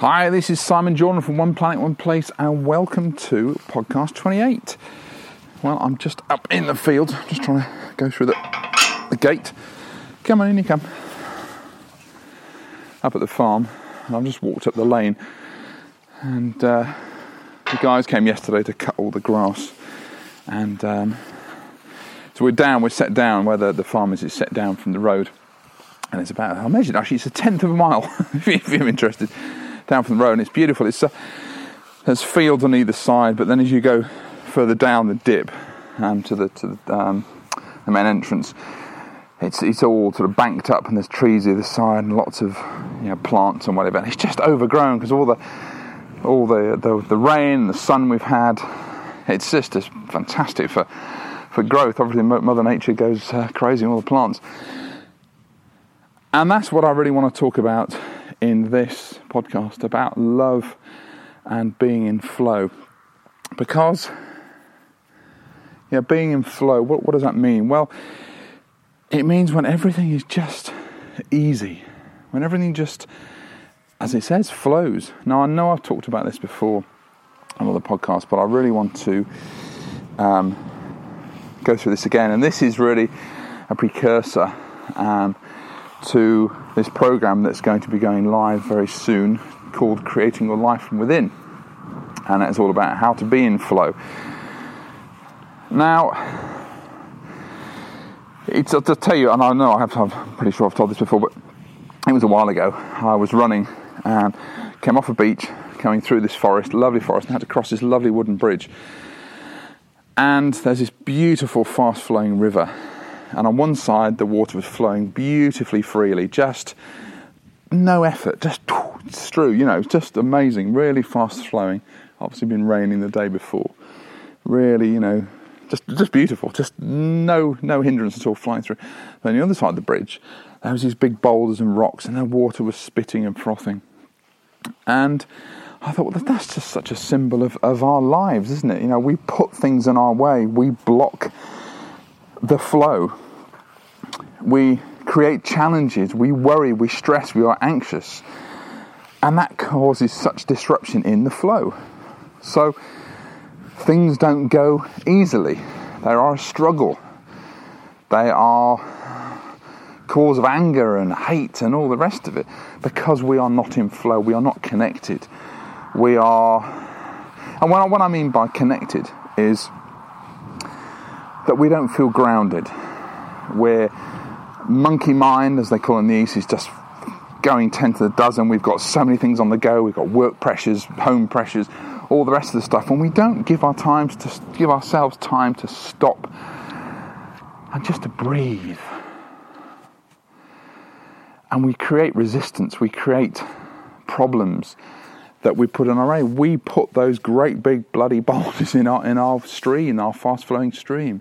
Hi, this is Simon Jordan from One Planet, One Place, and welcome to podcast 28. Well, I'm just up in the field, just trying to go through the, the gate. Come on in, you come. Up at the farm, and I've just walked up the lane, and uh, the guys came yesterday to cut all the grass, and um, so we're down, we're set down where the, the farm is, it's set down from the road, and it's about, I measured actually, it's a tenth of a mile, if you're interested down from the road, and it's beautiful. It's uh, there's fields on either side, but then as you go further down the dip um, to the to the, um, the main entrance, it's it's all sort of banked up, and there's trees either side, and lots of you know plants and whatever. And it's just overgrown because all the all the, the the rain, the sun we've had. It's just just fantastic for for growth. Obviously, Mother Nature goes uh, crazy on all the plants. And that's what I really want to talk about in this podcast about love and being in flow. Because, yeah, being in flow, what, what does that mean? Well, it means when everything is just easy, when everything just, as it says, flows. Now, I know I've talked about this before on other podcasts, but I really want to um, go through this again. And this is really a precursor um, to this program that's going to be going live very soon called Creating Your Life from Within. And it's all about how to be in flow. Now, it's to tell you, and I know I have, I'm pretty sure I've told this before, but it was a while ago. I was running and came off a beach, coming through this forest, lovely forest, and had to cross this lovely wooden bridge. And there's this beautiful, fast flowing river and on one side the water was flowing beautifully freely, just no effort, just through, you know, just amazing, really fast flowing. Obviously, been raining the day before. Really, you know, just just beautiful, just no no hindrance at all flying through. On the other side of the bridge, there was these big boulders and rocks, and the water was spitting and frothing. And I thought, well, that's just such a symbol of, of our lives, isn't it? You know, we put things in our way, we block the flow we create challenges, we worry, we stress, we are anxious. And that causes such disruption in the flow. So things don't go easily. They are a struggle. They are cause of anger and hate and all the rest of it because we are not in flow, we are not connected. We are, and what I, mean by connected is that we don't feel grounded. We're monkey mind, as they call in the East, is just going 10 to the dozen. We've got so many things on the go. We've got work pressures, home pressures, all the rest of the stuff. And we don't give our time to give ourselves time to stop and just to breathe. And we create resistance, we create problems that we put in our way. We put those great big bloody boulders in our in our stream, our fast flowing stream.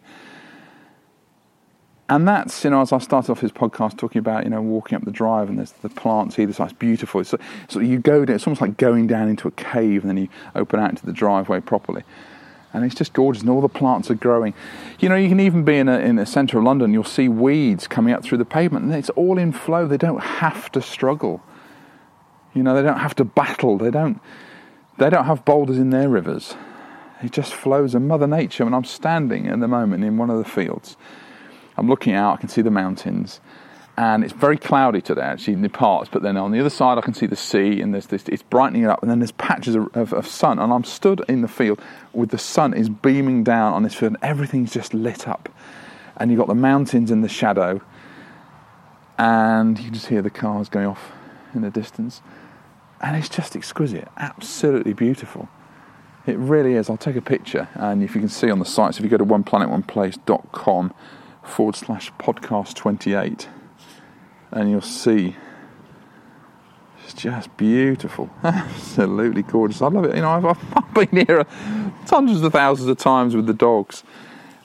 And that's you know as I started off his podcast talking about you know walking up the drive and there's the plants either side. It's beautiful. It's so you go down it's almost like going down into a cave and then you open out into the driveway properly. And it's just gorgeous and all the plants are growing. You know you can even be in a in the centre of London you'll see weeds coming up through the pavement and it's all in flow. They don't have to struggle you know they don't have to battle. They don't they don't have boulders in their rivers. It just flows. And mother nature and I'm standing at the moment in one of the fields I'm looking out, I can see the mountains, and it's very cloudy today actually in the parts. But then on the other side, I can see the sea, and there's this. It's brightening it up, and then there's patches of, of, of sun, and I'm stood in the field with the sun is beaming down on this field, and everything's just lit up, and you've got the mountains in the shadow, and you can just hear the cars going off in the distance, and it's just exquisite, absolutely beautiful. It really is. I'll take a picture, and if you can see on the site, so if you go to oneplanet.oneplace.com forward slash podcast 28 and you'll see it's just beautiful. Absolutely gorgeous. I love it. You know i've, I've been here hundreds of thousands of times with the dogs.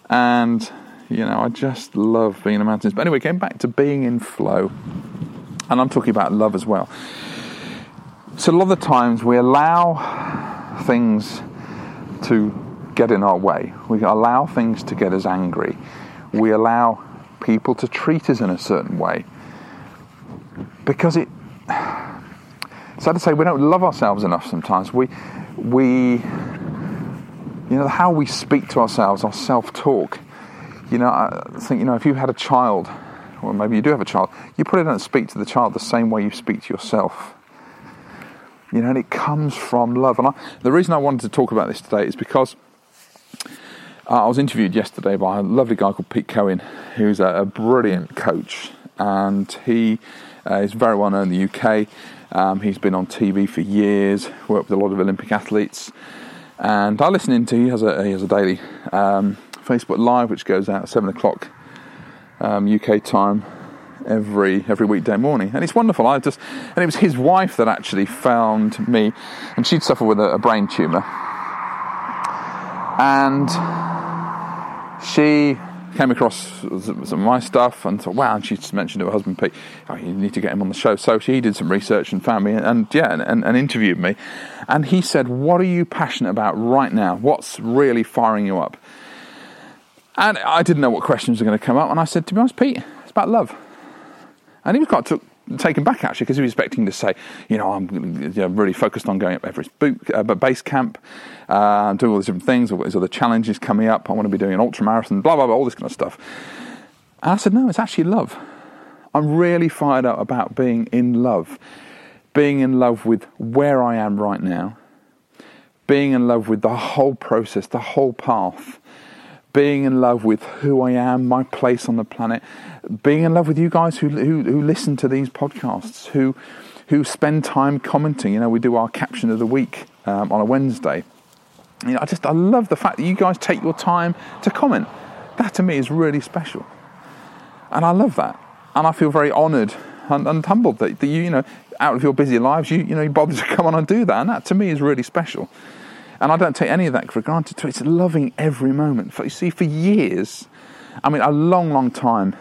And you know i just love being in the mountains. But anyway getting back to being in flow and i'm talking about love as well so a lot of the times we allow things to get in our way we allow things to get us angry we allow people to treat us in a certain way because it So to say, we don't love ourselves enough sometimes. We, we, you know, how we speak to ourselves, our self-talk. You know, I think you know if you had a child, or maybe you do have a child, you probably don't speak to the child the same way you speak to yourself. You know, and it comes from love. And I, the reason I wanted to talk about this today is because uh, I was interviewed yesterday by a lovely guy called Pete Cohen, who's a, a brilliant coach, and he uh, is very well known in the UK. Um, he's been on TV for years, worked with a lot of Olympic athletes, and I listen into. He has a he has a daily um, Facebook Live which goes out at seven o'clock um, UK time every every weekday morning, and it's wonderful. I just and it was his wife that actually found me, and she'd suffered with a, a brain tumor, and she came across some of my stuff and thought, wow, and she mentioned to her husband, Pete, oh, you need to get him on the show. So she did some research and found me and, and yeah, and, and, interviewed me. And he said, what are you passionate about right now? What's really firing you up? And I didn't know what questions were going to come up. And I said, to be honest, Pete, it's about love. And he was quite took, taken back actually because he was expecting to say, you know, I'm you know, really focused on going up Everest boot, uh, base camp, uh, doing all these different things, all these other challenges coming up. I want to be doing an ultra marathon, blah blah blah, all this kind of stuff. And I said, no, it's actually love. I'm really fired up about being in love, being in love with where I am right now, being in love with the whole process, the whole path being in love with who I am, my place on the planet, being in love with you guys who, who, who listen to these podcasts, who, who spend time commenting. You know, we do our caption of the week um, on a Wednesday. You know, I just I love the fact that you guys take your time to comment. That to me is really special, and I love that, and I feel very honoured and, and humbled that, that you you know out of your busy lives you you know you bother to come on and do that, and that to me is really special. And I don't take any of that for granted. It's loving every moment. You see, for years, I mean, a long, long time,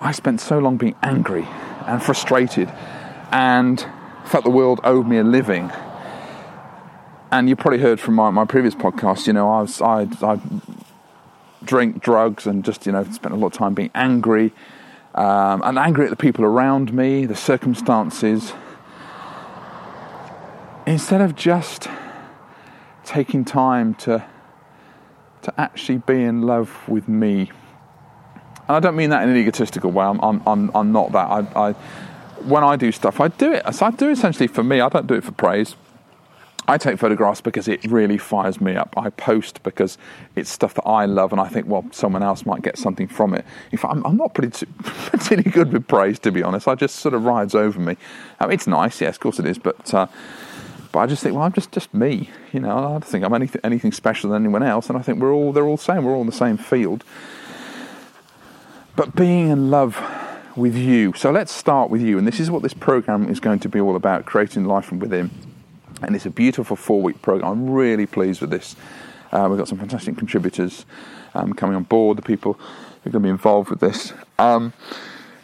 I spent so long being angry and frustrated and felt the world owed me a living. And you probably heard from my, my previous podcast, you know, I was, I, I drink drugs and just, you know, spent a lot of time being angry um, and angry at the people around me, the circumstances. Instead of just taking time to to actually be in love with me. And I don't mean that in an egotistical way. I'm, I'm, I'm, I'm not that. I, I, when I do stuff, I do it. So I do essentially for me. I don't do it for praise. I take photographs because it really fires me up. I post because it's stuff that I love, and I think, well, someone else might get something from it. In fact, I'm, I'm not pretty, particularly good with praise, to be honest. I just sort of rides over me. It's nice, yes, of course it is, but uh, but I just think, well, I'm just, just me. You know, I don't think I'm anything, anything special than anyone else. And I think we're all, they're all the same. We're all in the same field. But being in love with you. So let's start with you. And this is what this program is going to be all about creating life from within. And it's a beautiful four week program. I'm really pleased with this. Uh, we've got some fantastic contributors um, coming on board, the people who are going to be involved with this. Um,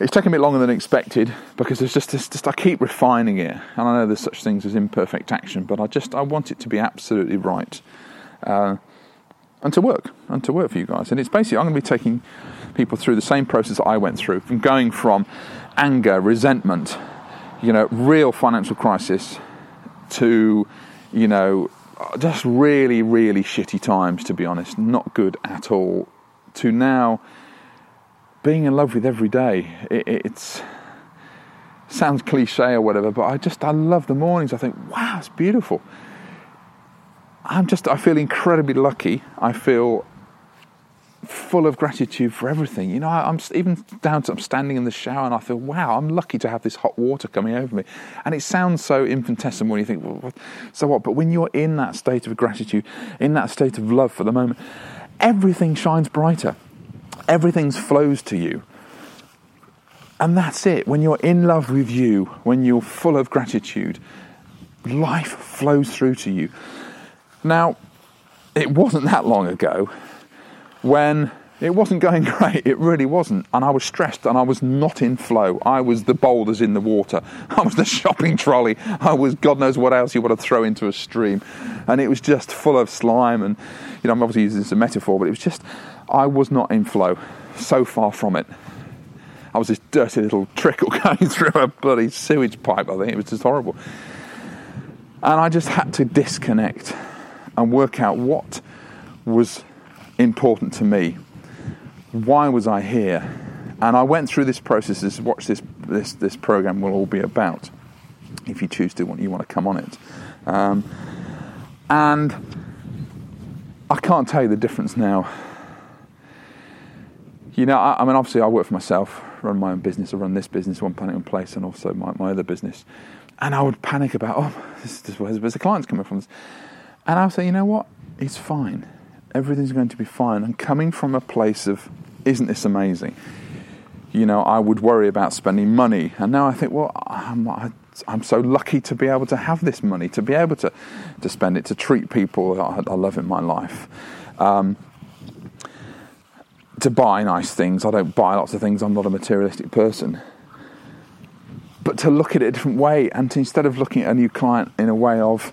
it's taken a bit longer than expected because there's just, just I keep refining it, and I know there's such things as imperfect action, but I just I want it to be absolutely right, uh, and to work and to work for you guys. And it's basically I'm going to be taking people through the same process that I went through, from going from anger, resentment, you know, real financial crisis, to you know, just really really shitty times. To be honest, not good at all. To now being in love with every day. It, sounds cliche or whatever, but I just I love the mornings. I think, wow, it's beautiful. I'm just I feel incredibly lucky. I feel full of gratitude for everything. You know, I, am even down to I'm standing in the shower and I feel, wow, I'm lucky to have this hot water coming over me. And it sounds so infinitesimal when you think, well, so what? But when you're in that state of gratitude, in that state of love for the moment, everything shines brighter everything flows to you. And that's it. When you're in love with you, when you're full of gratitude, life flows through to you. Now, it wasn't that long ago when it wasn't going great. It really wasn't. And I was stressed and I was not in flow. I was the boulders in the water. I was the shopping trolley. I was God knows what else you want to throw into a stream. And it was just full of slime. And, you know, I'm obviously using this as a metaphor, but it was just, I was not in flow, so far from it. I was this dirty little trickle going through a bloody sewage pipe, I think. It was just horrible. And I just had to disconnect and work out what was important to me. Why was I here? And I went through this process. This is what this, this, this program will all be about, if you choose to, want you want to come on it. Um, and I can't tell you the difference now. You know, I, I, mean, obviously, I work for myself, run my own business, I run this business, One Planet One Place, and also my, my other business. And I would panic about, oh, this, this, where's, where's the clients coming from? This? And I would say, you know what? It's fine. Everything's going to be fine. And coming from a place of, isn't this amazing? You know, I would worry about spending money. And now I think, well, I'm, I'm so lucky to be able to have this money, to be able to, to spend it, to treat people I, I love in my life. Um, to buy nice things. I don't buy lots of things. I'm not a materialistic person. But to look at it a different way and to instead of looking at a new client in a way of,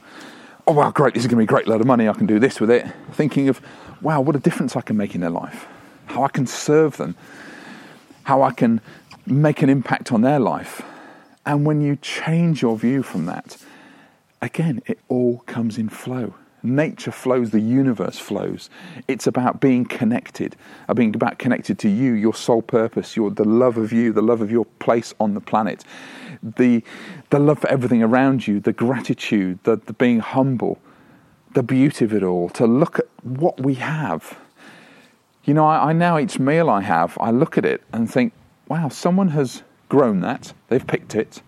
oh, wow, great, this is going to be a great load of money, I can do this with it. Thinking of, wow, what a difference I can make in their life, how I can serve them, how I can make an impact on their life. And when you change your view from that, again, it all comes in flow. Nature flows, the universe flows. It's about being connected, about being about connected to you, your sole purpose, your the love of you, the love of your place on the planet, the the love for everything around you, the gratitude, the, the being humble, the beauty of it all. To look at what we have. You know, I, I now each meal I have, I look at it and think, wow, someone has grown that. They've picked it.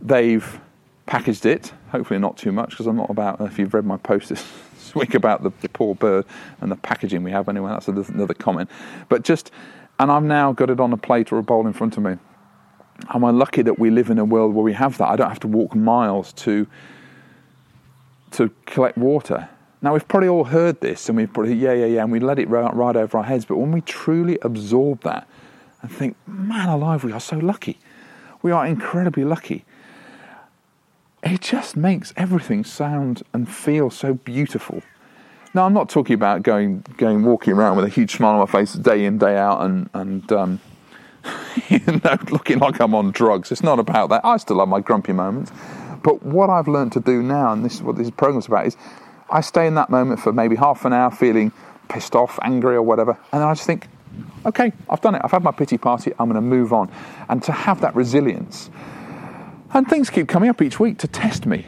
They've packaged it. Hopefully, not too much because I'm not about. If you've read my post this week about the, the poor bird and the packaging we have, anyway, that's another comment. But just, and I've now got it on a plate or a bowl in front of me. Am I lucky that we live in a world where we have that? I don't have to walk miles to to collect water. Now we've probably all heard this, and we've probably yeah, yeah, yeah, and we let it ride, over our heads. But when we truly absorb that and think, man alive, we are so lucky. We are incredibly lucky it just makes everything sound and feel so beautiful. Now, I'm not talking about going, going walking around with a huge smile on my face day in, day out, and, and um, you know, looking like I'm on drugs. It's not about that. I still have my grumpy moments. But what I've learned to do now, and this is what this program's about, is I stay in that moment for maybe half an hour feeling pissed off, angry, or whatever, and then I just think, okay, I've done it. I've had my pity party. I'm going to move on. And to have that resilience and things keep coming up each week to test me.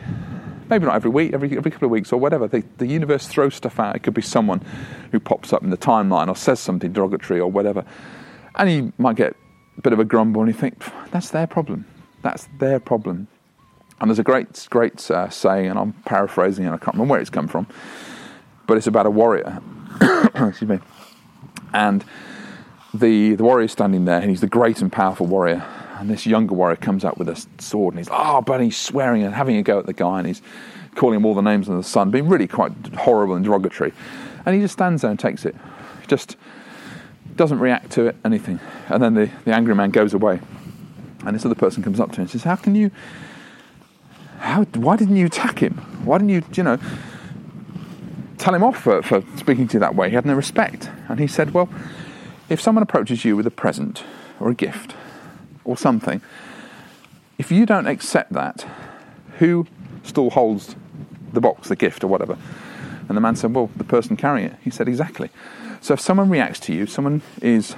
Maybe not every week, every, every couple of weeks or whatever. The, the universe throws stuff out. It could be someone who pops up in the timeline or says something derogatory or whatever. And you might get a bit of a grumble and you think, that's their problem. That's their problem. And there's a great, great uh, saying, and I'm paraphrasing and I can't remember where it's come from, but it's about a warrior. Excuse me. And the, the warrior is standing there, and he's the great and powerful warrior and this younger warrior comes up with a sword and he's, oh, but he's swearing and having a go at the guy and he's calling him all the names under the sun, being really quite horrible and derogatory. And he just stands there and takes it. Just doesn't react to it, anything. And then the, the angry man goes away. And this other person comes up to him and says, How can you, how, why didn't you attack him? Why didn't you, you know, tell him off for, for speaking to you that way? He had no respect. And he said, Well, if someone approaches you with a present or a gift, or something. If you don't accept that, who still holds the box, the gift, or whatever? And the man said, Well, the person carrying it. He said, Exactly. So if someone reacts to you, someone is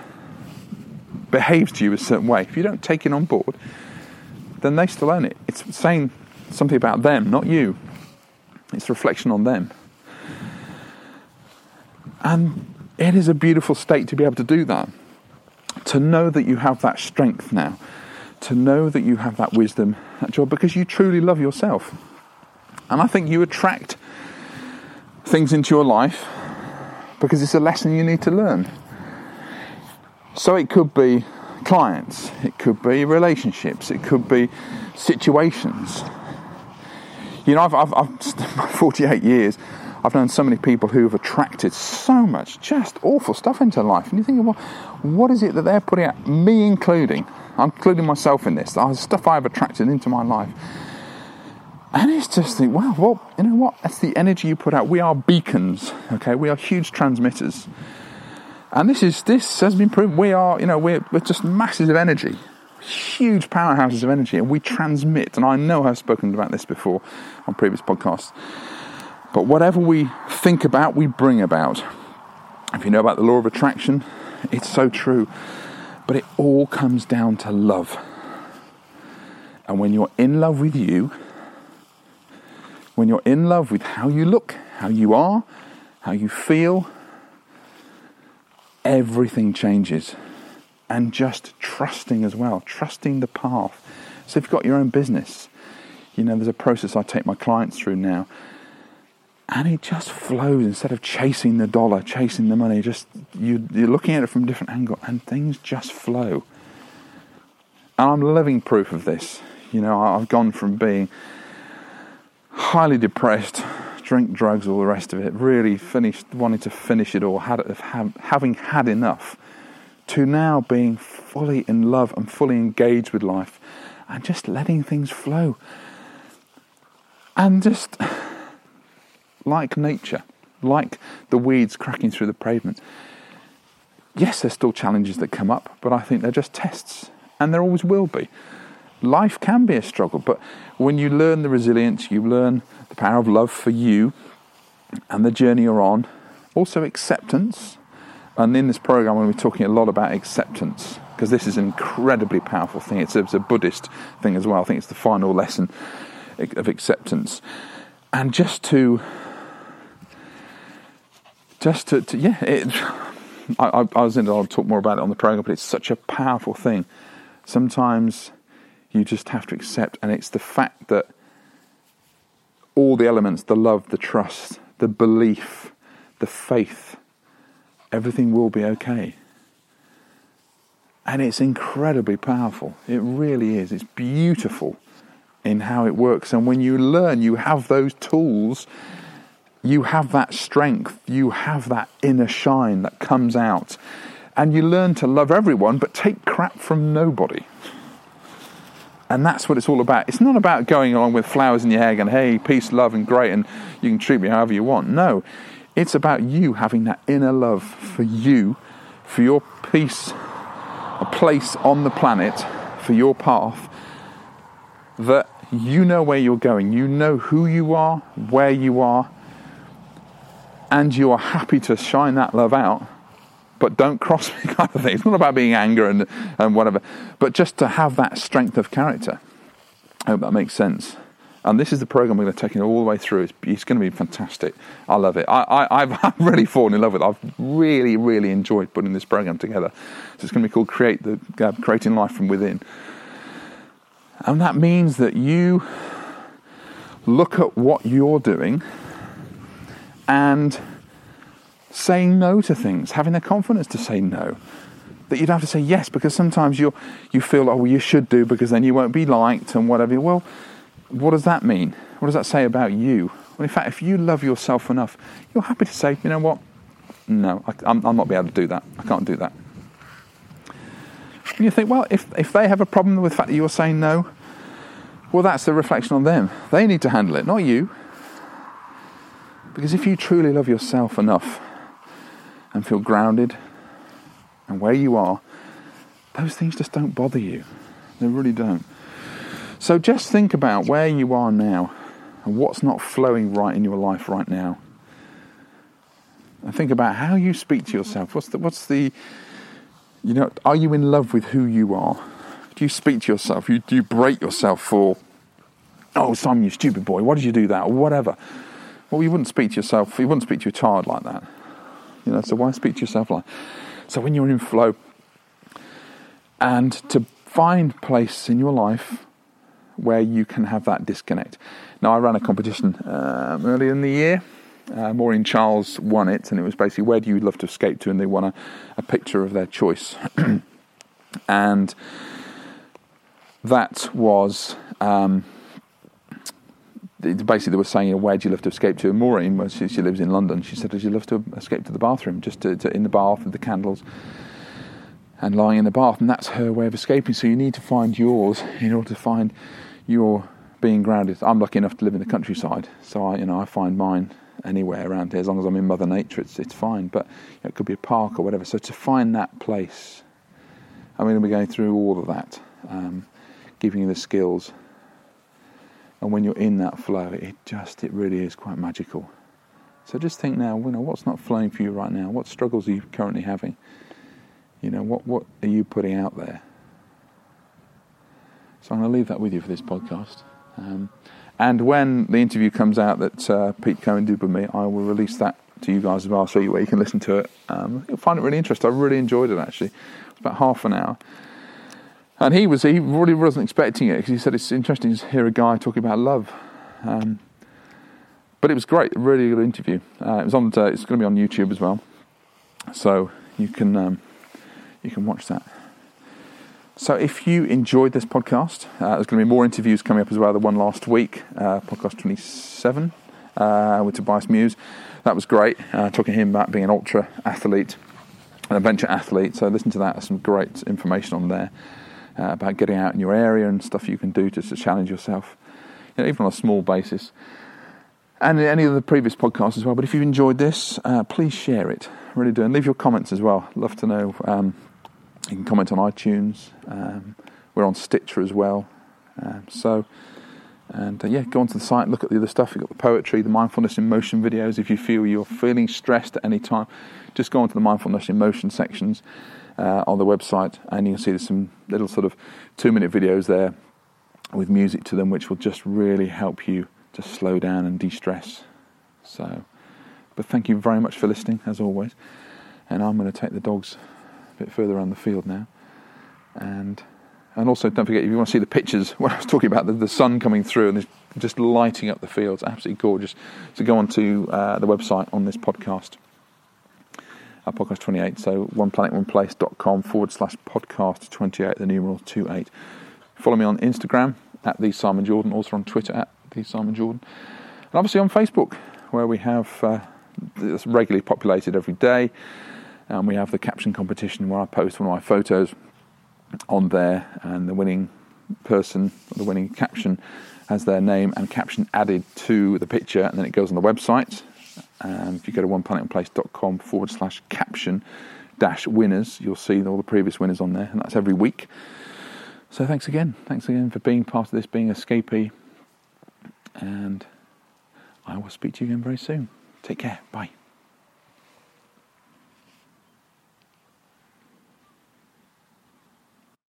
behaves to you a certain way, if you don't take it on board, then they still own it. It's saying something about them, not you. It's reflection on them. And it is a beautiful state to be able to do that to know that you have that strength now, to know that you have that wisdom, that joy, because you truly love yourself. And I think you attract things into your life because it's a lesson you need to learn. So it could be clients, it could be relationships, it could be situations. You know, I've, I've, I've 48 years. I've known so many people who have attracted so much just awful stuff into life. And you think, well, what is it that they're putting out? Me including. I'm including myself in this. The stuff I've attracted into my life. And it's just think, wow, well, you know what? That's the energy you put out. We are beacons, okay? We are huge transmitters. And this is this has been proven. We are, you know, we're, we're just masses of energy. Huge powerhouses of energy, and we transmit. And I know I've spoken about this before on previous podcasts. But whatever we think about, we bring about. If you know about the law of attraction, it's so true. But it all comes down to love. And when you're in love with you, when you're in love with how you look, how you are, how you feel, everything changes. And just trusting as well, trusting the path. So if you've got your own business, you know, there's a process I take my clients through now. And it just flows instead of chasing the dollar, chasing the money. Just you, you're looking at it from a different angle, and things just flow. And I'm living proof of this. You know, I've gone from being highly depressed, drink, drugs, all the rest of it, really finished, wanting to finish it all, had, have, having had enough, to now being fully in love and fully engaged with life and just letting things flow. And just like nature, like the weeds cracking through the pavement. Yes, there's still challenges that come up, but I think they're just tests, and there always will be. Life can be a struggle, but when you learn the resilience, you learn the power of love for you and the journey you're on, also acceptance. And in this program, we'll be talking a lot about acceptance because this is an incredibly powerful thing. It's a, it's a Buddhist thing as well. I think it's the final lesson of acceptance. And just to, just to, to yeah, it, I, I was in, I'll talk more about it on the program, but it's such a powerful thing. Sometimes you just have to accept, and it's the fact that all the elements the love, the trust, the belief, the faith everything will be okay. And it's incredibly powerful. It really is. It's beautiful in how it works. And when you learn, you have those tools, you have that strength, you have that inner shine that comes out. And you learn to love everyone, but take crap from nobody. And that's what it's all about. It's not about going along with flowers in your hair and, hey, peace, love, and great, and you can treat me however you want. No, it's about you having that inner love for you, for your peace, a place on the planet, for your path, that you know where you're going. You know who you are, where you are, and you are happy to shine that love out but don't cross me kind of thing. It's not about being anger and, and whatever, but just to have that strength of character. I hope that makes sense. And this is the program we're going to take it all the way through. It's, it's going to be fantastic. I love it. I, have really fallen in love with it. I've really, really enjoyed putting this program together. So it's going to be called Create the, uh, Creating Life from Within. And that means that you look at what you're doing and saying no to things, having the confidence to say no. That you don't have to say yes because sometimes you you feel, oh, well, you should do because then you won't be liked and whatever. Well, what does that mean? What does that say about you? Well, in fact, if you love yourself enough, you're happy to say, you know what? No, I, am not be able to do that. I can't do that. And you think, well, if, if they have a problem with the fact that you're saying no, well, that's a reflection on them. They need to handle it, not you. Because if you truly love yourself enough and feel grounded and where you are, those things just don't bother you. They really don't. So just think about where you are now and what's not flowing right in your life right now. And think about how you speak to yourself. What's the, what's the, you know, are you in love with who you are? Do you speak to yourself? You, do you break yourself for, oh, Simon, you stupid boy, why did you do that? Or whatever. Well, you wouldn't speak to yourself, you wouldn't speak to your child like that. You know, so why speak to yourself like? So when you're in flow, and to find place in your life where you can have that disconnect. Now, I ran a competition um, earlier in the year. Uh, Maureen Charles won it, and it was basically where do you love to escape to, and they won a, a picture of their choice. and that was um, basically they were saying, where do you love to escape to? And Maureen, well, she, she, lives in London, she said, does you love to escape to the bathroom, just to, to, in the bath with the candles and lying in the bath? And that's her way of escaping. So you need to find yours in order to find your being grounded. I'm lucky enough to live in the countryside, so I, you know, I find mine anywhere around here. As long as I'm in Mother Nature, it's it's fine. But you know, it could be a park or whatever. So to find that place, I'm going to be going through all of that um, giving you the skills. And when you're in that flow, it just, it really is quite magical. So just think now, you know, what's not flowing for you right now? What struggles are you currently having? You know, what, what are you putting out there? So I'm going to leave that with you for this podcast. Um, and when the interview comes out that uh, Pete Cohen did with me, I will release that to you guys as well, so you where you can listen to it. Um, you'll find it really interesting. I really enjoyed it actually. It's about half an hour, and he was he really wasn't expecting it because he said it's interesting to hear a guy talking about love. Um, but it was great, really good interview. Uh, it was on. Uh, it's going to be on YouTube as well, so you can um, you can watch that. So, if you enjoyed this podcast, uh, there's going to be more interviews coming up as well. The one last week, uh, podcast 27 uh, with Tobias Mews. That was great, uh, talking to him about being an ultra athlete, an adventure athlete. So, listen to that. There's some great information on there uh, about getting out in your area and stuff you can do just to challenge yourself, you know, even on a small basis. And any of the previous podcasts as well. But if you've enjoyed this, uh, please share it. Really do. And leave your comments as well. Love to know. Um, you can comment on iTunes. Um, we're on Stitcher as well. Um, so, and uh, yeah, go onto the site, look at the other stuff. You've got the poetry, the mindfulness in motion videos. If you feel you're feeling stressed at any time, just go onto the mindfulness in motion sections uh, on the website, and you can see there's some little sort of two minute videos there with music to them, which will just really help you to slow down and de stress. So, but thank you very much for listening, as always. And I'm going to take the dogs bit further around the field now. And and also don't forget if you want to see the pictures when I was talking about the, the sun coming through and just lighting up the fields, absolutely gorgeous. So go on to uh, the website on this podcast, our podcast 28. So oneplanet.oneplace.com forward slash podcast 28, the numeral 28. Follow me on Instagram at the Simon Jordan, also on Twitter at the Simon Jordan, and obviously on Facebook where we have uh, regularly populated every day and we have the caption competition where I post one of my photos on there, and the winning person, the winning caption, has their name and caption added to the picture, and then it goes on the website. And if you go to oneplanetoneplace.com forward slash caption dash winners, you'll see all the previous winners on there, and that's every week. So thanks again. Thanks again for being part of this, being escapee. And I will speak to you again very soon. Take care. Bye.